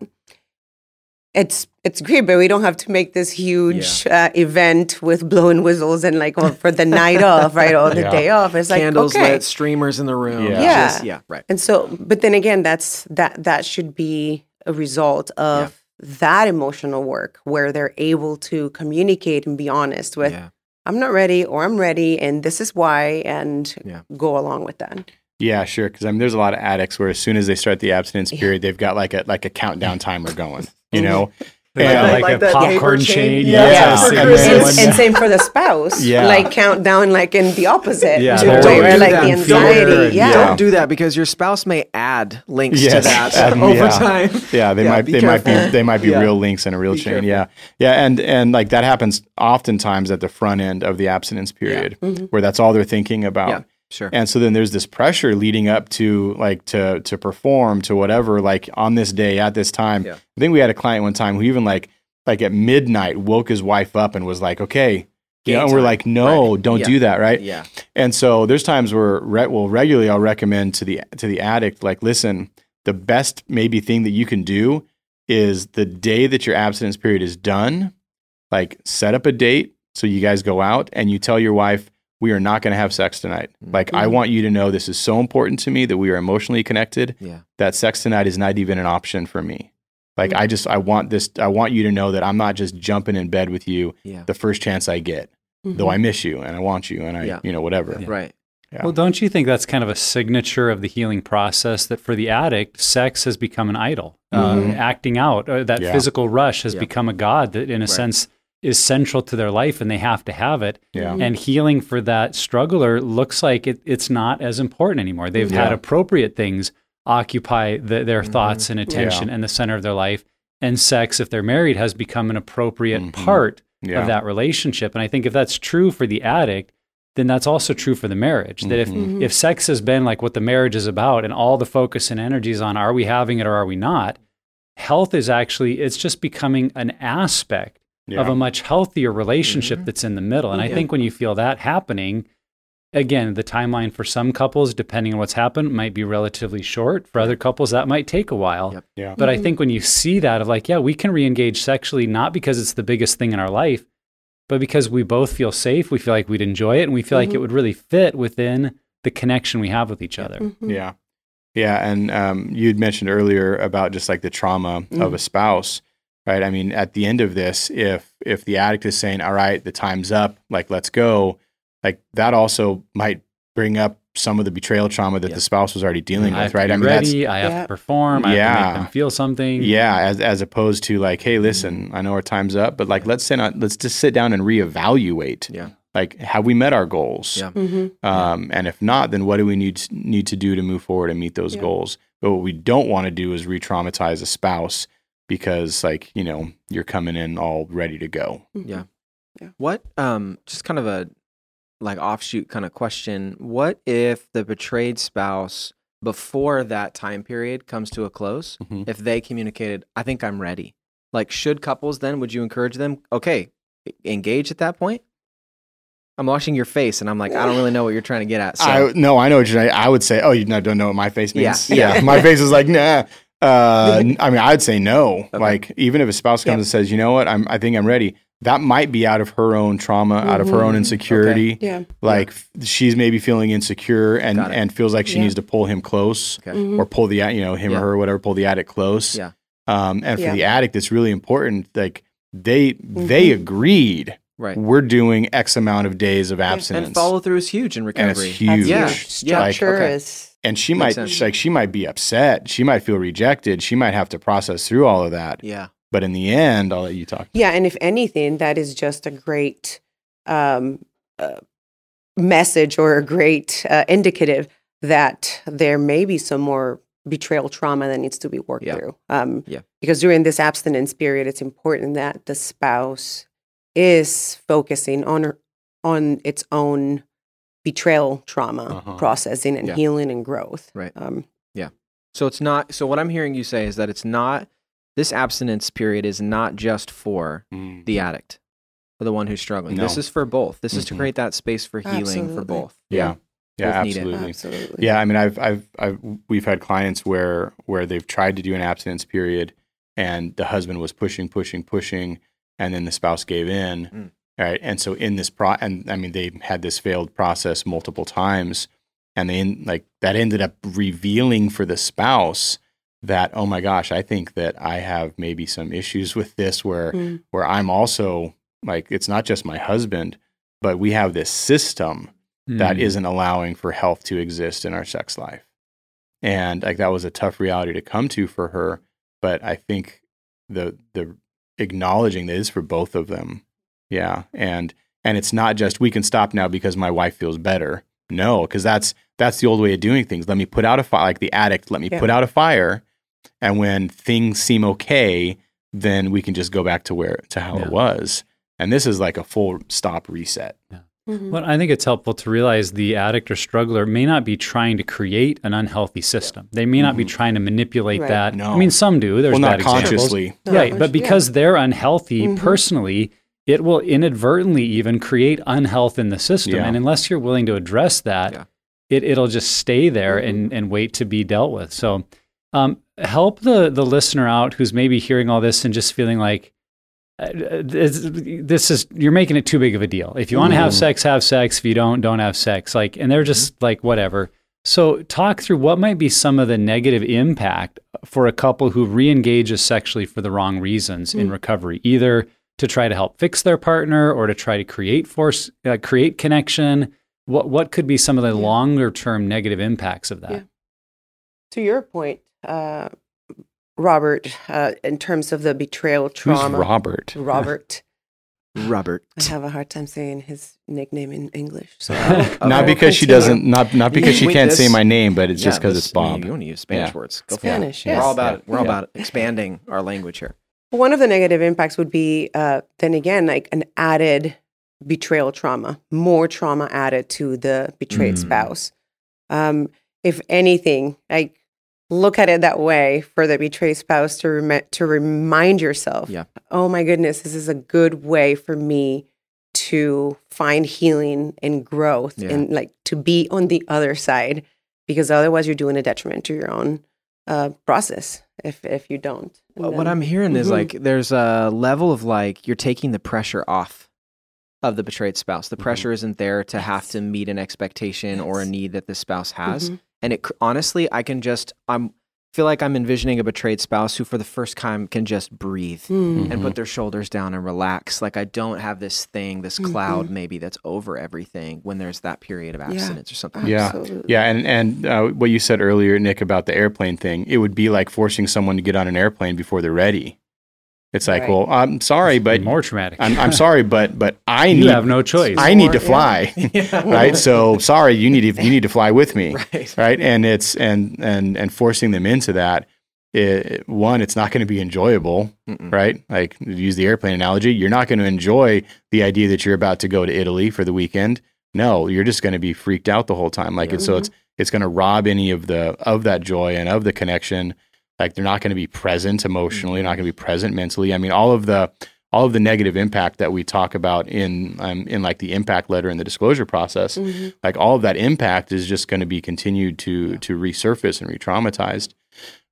it's it's great, but we don't have to make this huge uh, event with blowing whistles and like oh, for the night off, right, or the Yeah. day off. It's like Candles okay, lit, streamers in the room. Yeah. Yeah. just- yeah, right. and so, but then again, that's that that should be a result of that emotional work where they're able to communicate and be honest with, yeah. I'm not ready or I'm ready, and this is why, and Yeah. go along with that. Yeah, sure. Because I mean, there's a lot of addicts where as soon as they start the abstinence period, they've got like a like a countdown timer going. You know, Yeah. Like- like, like a that popcorn paper chain? chain. Yeah. Yes. Yeah. And And then then- when- and same for the spouse. Yeah. Like countdown, like in the opposite. Yeah, to they're the way, doing right? Like that the in fear anxiety. yeah. Yeah. Don't do that because your spouse may add links to that add- over yeah. time. yeah, they Yeah, might be they might be they might be Yeah. real links in a real Be chain. careful. Yeah, yeah, and and like that happens oftentimes at the front end of the abstinence period, Mhm. where that's all they're thinking about. Sure. And so then there's this pressure leading up to like to to perform to whatever like on this day at this time. Yeah. I think we had a client one time who even like like at midnight woke his wife up and was like, "Okay." You know, and we're like, no, Right. don't Yeah. do that, right? Yeah. And so there's times where re- well regularly I'll recommend to the to the addict like listen, the best maybe thing that you can do is the day that your abstinence period is done, like set up a date so you guys go out and you tell your wife we are not going to have sex tonight. Like I Mhm. want you to know this is so important to me that we are emotionally connected Yeah. that sex tonight is not even an option for me. Like I just I want this I want you to know that I'm not just jumping in bed with you Yeah. the first chance I get. Mhm. Though I miss you and I want you and I Yeah. you know whatever. Right. Yeah. Well, don't you think that's kind of a signature of the healing process that for the addict, sex has become an idol? Uh, Mhm. acting out, uh, that Yeah. physical rush has Yeah. become a god that, in a Right. sense, is central to their life and they have to have it. Yeah. And healing for that struggler looks like it, it's not as important anymore. They've had appropriate things occupy the, their Mhm. thoughts and attention and the center of their life. And sex, if they're married, has become an appropriate Mhm. part Yeah. of that relationship. And I think if that's true for the addict, then that's also true for the marriage. That if Mhm. if sex has been like what the marriage is about and all the focus and energy is on are we having it or are we not, health is actually it's just becoming an aspect Yeah. of a much healthier relationship Mhm. that's in the middle. And I think when you feel that happening, again, the timeline for some couples, depending on what's happened, might be relatively short. For other couples, that might take a while. Yep. Yeah. But I think when you see that of like, yeah, we can re-engage sexually, not because it's the biggest thing in our life, but because we both feel safe, we feel like we'd enjoy it, and we feel like it Mhm. would really fit within the connection we have with each other. Mhm. Yeah. Yeah. And um, you'd mentioned earlier about just like the trauma of Mm. a spouse, right? I mean, at the end of this, if if the addict is saying, All right, the time's up, like let's go, like that also might bring up some of the betrayal trauma that Yeah. the spouse was already dealing I have with, to right? be I mean that's ready. I have Yeah. to perform. I have to Yeah. make them feel something. yeah, as as opposed to like, hey, listen, I know our time's up, but like let's sit on let's just sit down and reevaluate. Yeah. Like, have we met our goals? Yeah. Mhm. Um, and if not, then what do we need need to do to move forward and meet those Yeah. goals? But what we don't want to do is re-traumatize a spouse because, like, you know, you're coming in all ready to go. Mhm. Yeah. Yeah. What um just kind of a like offshoot kind of question. What if the betrayed spouse before that time period comes to a close, Mhm. if they communicated, I think I'm ready. Like should couples then would you encourage them, okay, engage at that point? I'm watching your face and I'm like, I don't really know what you're trying to get at. So I no, I know what you're. I would say, oh, you don't know what my face Yeah, means. yeah. my face is like, nah. Uh, n- I mean, I'd say no. Okay. Like, even if a spouse comes Yep. and says, "You know what? I'm. I think I'm ready." That might be out of her own trauma, out of her own Mhm. insecurity. Yeah. Like f- she's maybe feeling insecure and and feels like she Yeah. needs to pull him close Okay. Mhm. or pull the you know him Yeah. or her whatever pull the addict close. Yeah. Um, and for Yeah. the addict, it's really important. Like they they Mhm. agreed. Right. We're doing X amount of days of abstinence. And follow through is huge in And it's recovery. huge. Yeah. Yeah. Yeah. Structure Okay. is and she Makes might sense. like she might be upset. She might feel rejected. She might have to process through all of that. Yeah. But in the end, I'll let you talk. Yeah, and if anything, that is just a great um, uh, message or a great uh, indicative that there may be some more betrayal trauma that needs to be worked Yeah. through. Um, Yeah. Because during this abstinence period, it's important that the spouse is focusing on her, on its own betrayal trauma Uh-huh. processing and Yeah. healing and growth. Right. Um, yeah. So it's not. So what I'm hearing you say is that it's not. This abstinence period is not just for the addict, for the one who's struggling. This is for both. This is to Mhm. create that space for healing for both. Yeah. Yeah, Both need it. absolutely. absolutely. Yeah, I mean, I've, I've, I've, we've had clients where, where they've tried to do an abstinence period, and the husband was pushing, pushing, pushing, and then the spouse gave in. Mm. Right, and so in this pro, and I mean, they had this failed process multiple times, and they en- like that ended up revealing for the spouse that, oh my gosh, I think that I have maybe some issues with this, where Mm. where I'm also like, it's not just my husband, but we have this system that Mm. isn't allowing for health to exist in our sex life. And like that was a tough reality to come to for her. But I think the the acknowledging that is for both of them. Yeah. And and it's not just we can stop now because my wife feels better. No, because that's that's the old way of doing things. Let me put out a fire like the addict, let me Yeah. put out a fire. And when things seem okay, then we can just go back to where to how Yeah. it was. And this is like a full stop reset. Mhm. Well, I think it's helpful to realize the addict or struggler may not be trying to create an unhealthy system. They may not be Mhm. trying to manipulate Right. that. No. I mean, some do. There's well, not bad examples. consciously. No, right, but because they're unhealthy Mhm. personally, it will inadvertently even create unhealth in the system. Yeah. And unless you're willing to address that, Yeah. it, it'll just stay there Mhm. and, and wait to be dealt with. So um, help the, the listener out who's maybe hearing all this and just feeling like, uh, this, this is you're making it too big of a deal. If you want to have Mhm. sex, have sex. If you don't, don't have sex. Like, and they're just like whatever. So, talk through what might be some of the negative impact for a couple who re-engages sexually for the wrong reasons in Mm. recovery, either to try to help fix their partner or to try to create force, uh, create connection. What what could be some of the Yeah. longer term negative impacts of that? Yeah. to your point, uh, Robert, uh, in terms of the betrayal trauma, Who's Robert? Robert. Robert. I have a hard time saying his nickname in English. So Okay. Not because she doesn't, not not because she can't this- say my name, but it's just because it's Bob. You, want to use Spanish Yeah. words. Go for Spanish, it. yes. We're all about it. We're all Yeah. about expanding our language here. One of the negative impacts would be, uh, then again, like an added betrayal trauma, more trauma added to the betrayed Mm. spouse. Um, if anything, like look at it that way for the betrayed spouse to rem- to remind yourself, Yeah. oh my goodness, this is a good way for me to find healing and growth Yeah. and like to be on the other side, because otherwise you're doing a detriment to your own uh, process if if you don't. And Well, what I'm hearing is Mhm. like there's a level of like you're taking the pressure off of the betrayed spouse. The Mhm. pressure isn't there to have to meet an expectation or a need that the spouse has. Mhm. And it honestly, I can just I'm feel like I'm envisioning a betrayed spouse who for the first time can just breathe Mm. and put their shoulders down and relax. Like I don't have this thing, this Mhm. cloud maybe that's over everything when there's that period of Yeah. abstinence or something. Yeah. Absolutely. Yeah, and and uh, what you said earlier, Nick, about the airplane thing, it would be like forcing someone to get on an airplane before they're ready. It's like, Right. well, I'm sorry, but more traumatic. I'm, I'm sorry, but but I you need have no choice. I need to fly, Yeah. right? So sorry, you need to you need to fly with me, right. right? And it's and and and forcing them into that. It, one, it's not going to be enjoyable, Mm-mm. right? Like use the airplane analogy, you're not going to enjoy the idea that you're about to go to Italy for the weekend. No, you're just going to be freaked out the whole time. Like Yeah. it's so mm-hmm. it's it's going to rob any of the of that joy and of the connection. Like they're not going to be present emotionally, not going to be present mentally. I mean, all of the all of the negative impact that we talk about in um, in like the impact letter and the disclosure process, Mhm. like all of that impact is just going to be continued to to resurface and re-traumatized.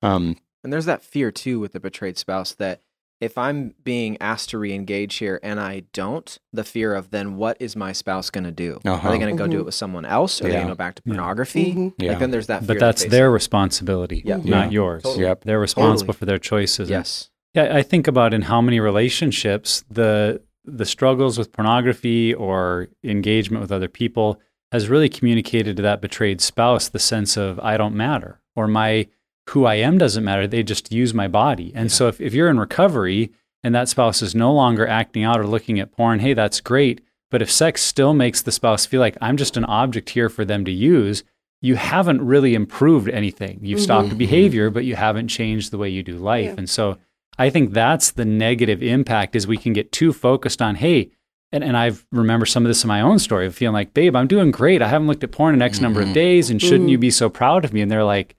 Um, And there's that fear too with the betrayed spouse that if I'm being asked to re-engage here and I don't, the fear of then what is my spouse going to do? Are Uh-huh. they going to go do Mhm. it with someone else? Are they going to go back to Yeah. pornography? Yeah. Like then there's that. Fear But that's that their responsibility, Yeah. not Yeah. yours. Totally. Yep. They're responsible Totally. for their choices. And Yes. Yeah, I think about in how many relationships the the struggles with pornography or engagement with other people has really communicated to that betrayed spouse the sense of I don't matter or my who I am doesn't matter. They just use my body. And so if, if you're in recovery and that spouse is no longer acting out or looking at porn, hey, that's great. But if sex still makes the spouse feel like I'm just an object here for them to use, you haven't really improved anything. You've stopped Mhm. behavior, but you haven't changed the way you do life. Yeah. And so I think that's the negative impact is we can get too focused on, hey, and, and I remember some of this in my own story of feeling like, babe, I'm doing great. I haven't looked at porn in X number of Mhm. days, and shouldn't Mhm. you be so proud of me? And they're like,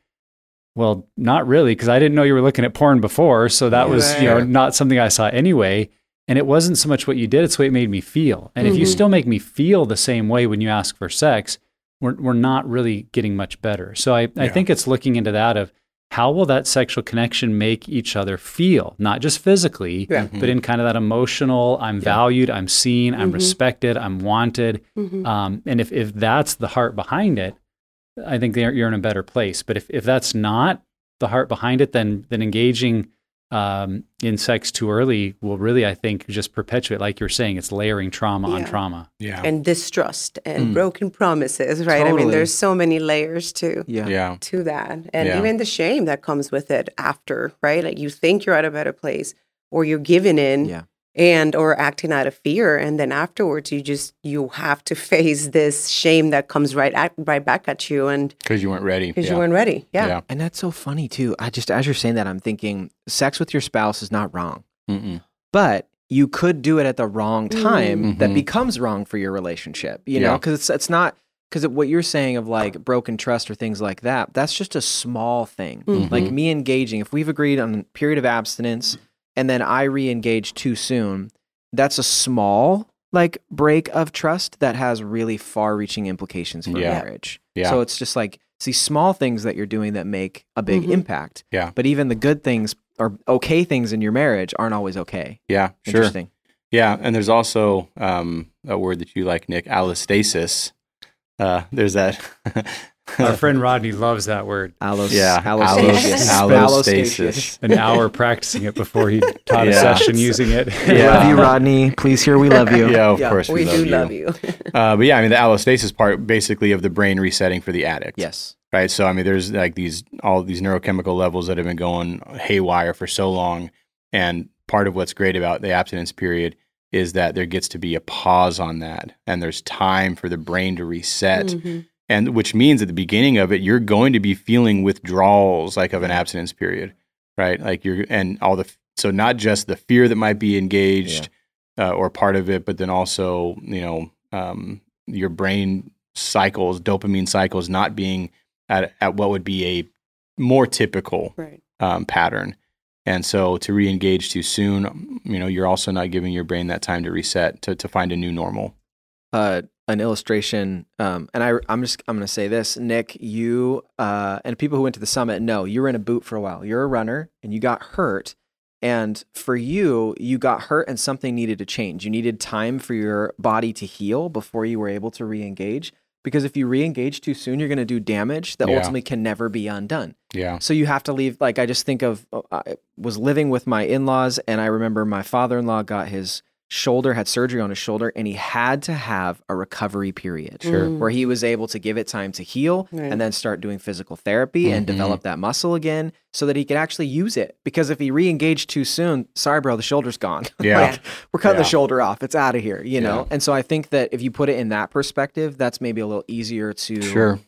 well, not really, because I didn't know you were looking at porn before. So that was, you know, not something I saw anyway. And it wasn't so much what you did, it's what it made me feel. And if you Mhm. still make me feel the same way when you ask for sex, we're, we're not really getting much better. So I, I think it's looking into that of how will that sexual connection make each other feel, not just physically, Yeah. but in kind of that emotional, I'm valued, I'm seen, I'm Mhm. respected, I'm wanted. Um, and if, if that's the heart behind it, I think they're- you're in a better place. But if, if that's not the heart behind it, then then engaging um, in sex too early will really, I think, just perpetuate, like you're saying, it's layering trauma on trauma. Yeah. And distrust and Mm. broken promises, right? I mean, there's so many layers to Yeah. yeah. to that, and Yeah. even the shame that comes with it after, right? Like you think you're at a better place, or you're giving in, Yeah. And or acting out of fear, and then afterwards you just you have to face this shame that comes right at, right back at you, and Because you weren't ready. because yeah. you weren't ready. Yeah. Yeah. And that's so funny too. I just as you're saying that, I'm thinking sex with your spouse is not wrong, Mm-mm. but you could do it at the wrong time that Mhm. becomes wrong for your relationship. You Yeah. know, because it's it's not because what you're saying of like broken trust or things like that. That's just a small thing. Mhm. Like me engaging. If we've agreed on a period of abstinence and then I re-engage too soon, that's a small like break of trust that has really far-reaching implications for Yeah. marriage. Yeah. So it's just like it's these small things that you're doing that make a big Mhm. impact. Yeah. But even the good things or okay things in your marriage aren't always okay. Yeah. Sure. Yeah, and there's also um, a word that you like, Nick, allostasis. Uh, there's that. Our friend Rodney loves that word. Allos, yeah, allostasis. allostasis. An hour practicing it before he taught a session using it. We Yeah. love you, Rodney. Please hear we love you. Yeah, of Yeah, course we, we, do love love you. you. Uh, but yeah, I mean the allostasis part, basically, of the brain resetting for the addict. Yes. right? So I mean, there's like these all these neurochemical levels that have been going haywire for so long, and part of what's great about the abstinence period is that there gets to be a pause on that, and there's time for the brain to reset, Mhm. And which means at the beginning of it, you're going to be feeling withdrawals like of an abstinence period, right? Like you're and all the so not just the fear that might be engaged uh, or part of it, but then also you know um, your brain cycles, dopamine cycles, not being at at what would be a more typical Right. um, pattern. And so to re-engage too soon, you know, you're also not giving your brain that time to reset to to find a new normal. uh, an illustration, um, and I, I'm just I'm going to say this, Nick. You uh, and people who went to the summit know you were in a boot for a while. You're a runner, and you got hurt. And for you, you got hurt, and something needed to change. You needed time for your body to heal before you were able to re-engage. Because if you re-engage too soon, you're going to do damage that Yeah. ultimately can never be undone. Yeah. So you have to leave. Like I just think of, uh, I was living with my in-laws, and I remember my father-in-law got his shoulder, had surgery on his shoulder, and he had to have a recovery period Sure. Mm. where he was able to give it time to heal Right. and then start doing physical therapy and Mhm. develop that muscle again, so that he could actually use it. Because if he re-engaged too soon, sorry, bro, the shoulder's gone. Yeah. Like, we're cutting Yeah. the shoulder off. It's out of here. You know. Yeah. And so I think that if you put it in that perspective, that's maybe a little easier to Sure.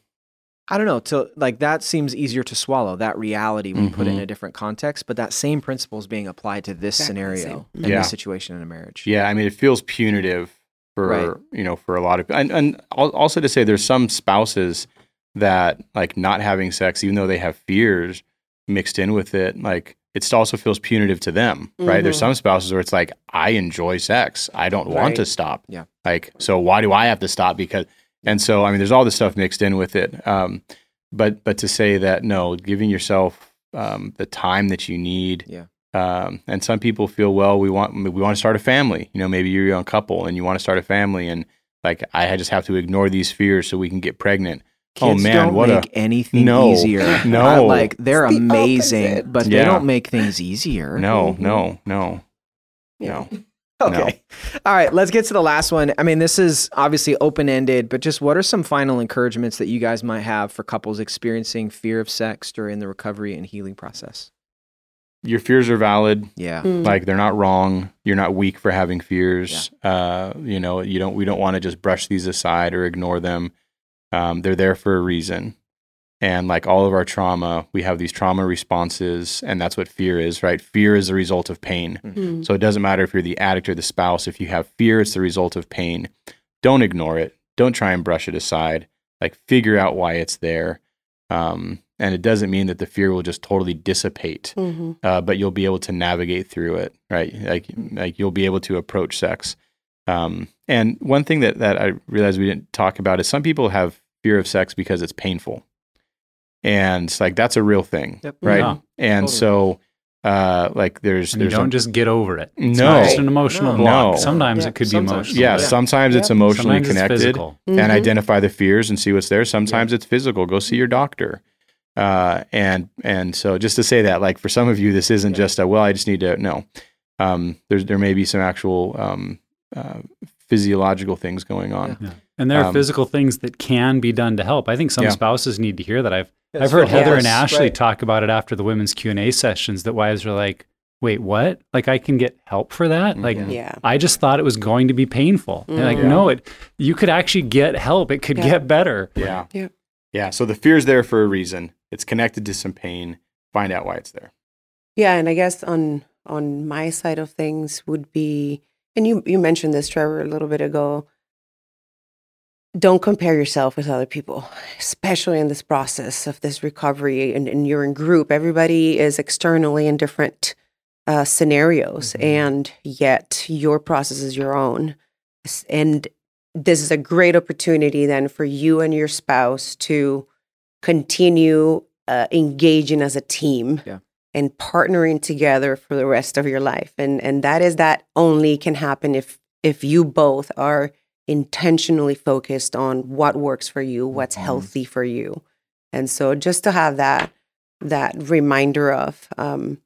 I don't know, to like that seems easier to swallow that reality when you put it in a different context, but that same principle is being applied to this Exactly scenario and Yeah. this situation in a marriage. Yeah, I mean, it feels punitive for Right. you know for a lot of and and also to say there's some spouses that like not having sex, even though they have fears mixed in with it, like it also feels punitive to them, right? There's Mhm. some spouses where it's like I enjoy sex, I don't want to stop. Yeah. like so why do I have to stop? Because and so I mean, there's all this stuff mixed in with it. Um, but but to say that no, giving yourself um, the time that you need. Yeah. Um, and some people feel, well, we want we want to start a family. You know, maybe you're a young couple and you want to start a family, and like I just have to ignore these fears so we can get pregnant. Kids oh man, don't what make a anything No. easier. No. I- like they're the amazing, opposite. but they don't make things easier. no, Mhm. no, no, Yeah. no. Okay. All right, let's get to the last one. I mean, this is obviously open ended, but just what are some final encouragements that you guys might have for couples experiencing fear of sex during the recovery and healing process? Your fears are valid. Yeah. Mm. like they're not wrong you're not weak for having fears uh you know you don't we don't want to just brush these aside or ignore them um, they're there for a reason and like all of our trauma we have these trauma responses and that's what fear is right fear is the result of pain Mm. so it doesn't matter if you're the addict or the spouse if you have fear it's the result of pain don't ignore it don't try and brush it aside like figure out why it's there um, and it doesn't mean that the fear will just totally dissipate Mhm. uh, but you'll be able to navigate through it, right? Like like you'll be able to approach sex. Um, and one thing that that I realized we didn't talk about is some people have fear of sex because it's painful, and it's like that's a real thing, Yep. right? Yeah. and so uh, like there's And you there's don't a- just get over it. It's No. not just an emotional No. block. No. Sometimes Yeah. it could Sometimes. be emotional. yeah, Yeah. sometimes it's emotionally Sometimes it's connected physical. and Mhm. identify the fears and see what's there. Sometimes it's physical. Go see your doctor. Uh, and and so just to say that, like for some of you, this isn't Yeah. just a well, I just need to no. Um, there's there may be some actual um, uh, physiological things going on. Yeah. And there are Um, physical things that can be done to help. I think some Yeah. spouses need to hear that. I've Yes, I've heard Phil. Heather and Ashley right. talk about it after the women's Q and A sessions. That wives are like, "Wait, what? Like I can get help for that? Like Mhm. Yeah. I just thought it was going to be painful. And like, Mhm. no, it you could actually get help. It could Yeah. get better. Yeah. Yeah. Yeah. So the fear's there for a reason. It's connected to some pain. Find out why it's there. Yeah, and I guess on on my side of things would be, and you you mentioned this, Trevor, a little bit ago. Don't compare yourself with other people, especially in this process of this recovery. And, and you're in group. Everybody is externally in different uh, scenarios, Mhm. and yet your process is your own. And this is a great opportunity then for you and your spouse to continue uh, engaging as a team Yeah. and partnering together for the rest of your life and and that is that only can happen if if you both are intentionally focused on what works for you what's Mhm. healthy for you and so just to have that that reminder of um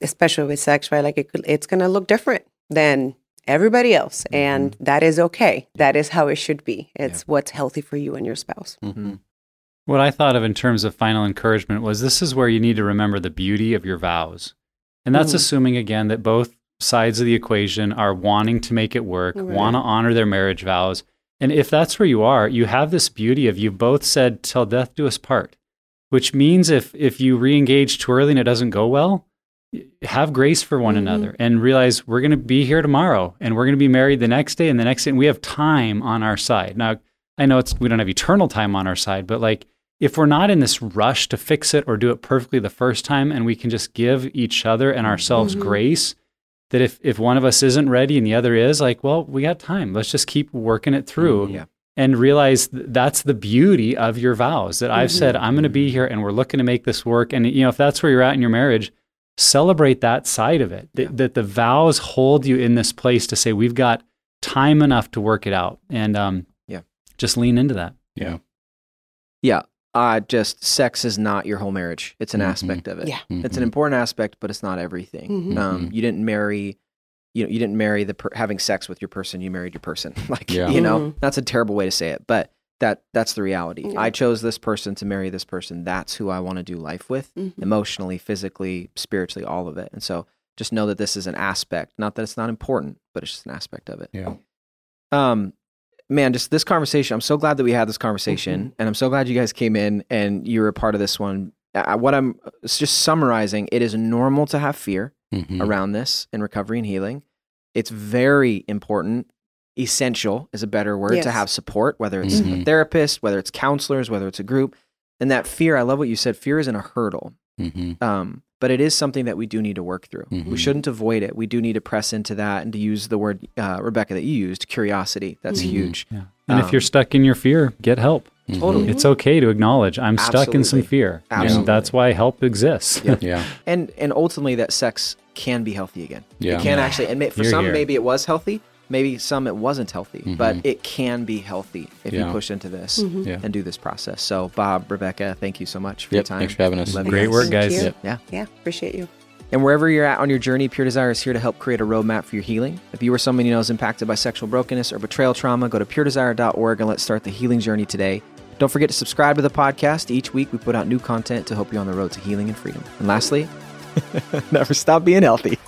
especially with sex right like it could, it's going to look different than everybody else and that is okay that is how it should be it's what's healthy for you and your spouse Mm-hmm. What I thought of in terms of final encouragement was this is where you need to remember the beauty of your vows. And that's Mhm. assuming, again, that both sides of the equation are wanting to make it work, Right. want to honor their marriage vows. And if that's where you are, you have this beauty of you both said, till death do us part, which means if, if you re engage too early and it doesn't go well, have grace for one Mhm. another and realize we're going to be here tomorrow and we're going to be married the next day and the next day. And we have time on our side. Now, I know it's we don't have eternal time on our side, but like if we're not in this rush to fix it or do it perfectly the first time and we can just give each other and ourselves Mhm. grace that if if one of us isn't ready and the other is like well we got time let's just keep working it through Mhm. Yeah. and realize th- that's the beauty of your vows that I've said I'm going to be here and we're looking to make this work and you know if that's where you're at in your marriage celebrate that side of it that, Yeah. that the vows hold you in this place to say we've got time enough to work it out and um Yeah. just lean into that Yeah. Yeah. Uh, just sex is not your whole marriage. It's an Mhm. aspect of it. Yeah. It's an important aspect, but it's not everything. Mhm. Um, you didn't marry, you know, you didn't marry the per- having sex with your person. You married your person. like, Yeah. you know, Mhm. that's a terrible way to say it, but that that's the reality. Yeah. I chose this person to marry this person. That's who I want to do life with, Mhm. emotionally, physically, spiritually, all of it. And so, just know that this is an aspect. Not that it's not important, but it's just an aspect of it. Yeah. Um, man, just this conversation. I'm so glad that we had this conversation, and I'm so glad you guys came in and you were a part of this one. Uh, what I'm just summarizing, it is normal to have fear Mhm. around this in recovery and healing. It's very important, essential is a better word to have support, whether it's a Mhm. therapist, whether it's counselors, whether it's a group. And that fear, I love what you said. Fear isn't a hurdle, Mhm. um, but it is something that we do need to work through. We Mhm. shouldn't avoid it. We do need to press into that and to use the word, uh, Rebecca, that you used, curiosity. That's Mhm. huge. yeah and if Um, you're stuck in your fear get help Totally. It's okay to acknowledge I'm stuck in some fear. Absolutely. And that's why help exists. Yeah. Yeah. and and ultimately that sex can be healthy again. Yeah. It can actually, and for You're some here. maybe it was healthy, maybe some it wasn't healthy, but mm-hmm. it can be healthy if Yeah. you push into this mm-hmm. Yeah. and do this process. So, Bob, Rebecca, thank you so much for your time. Thanks for having us. Love you Great guys. work, guys. Yep. Yeah. Yeah, appreciate you. And wherever you're at on your journey, Pure Desire is here to help create a roadmap for your healing. If you or someone you know is impacted by sexual brokenness or betrayal trauma, go to puredesire.org and let's start the healing journey today. Don't forget to subscribe to the podcast. Each week we put out new content to help you on the road to healing and freedom. And lastly, never stop being healthy.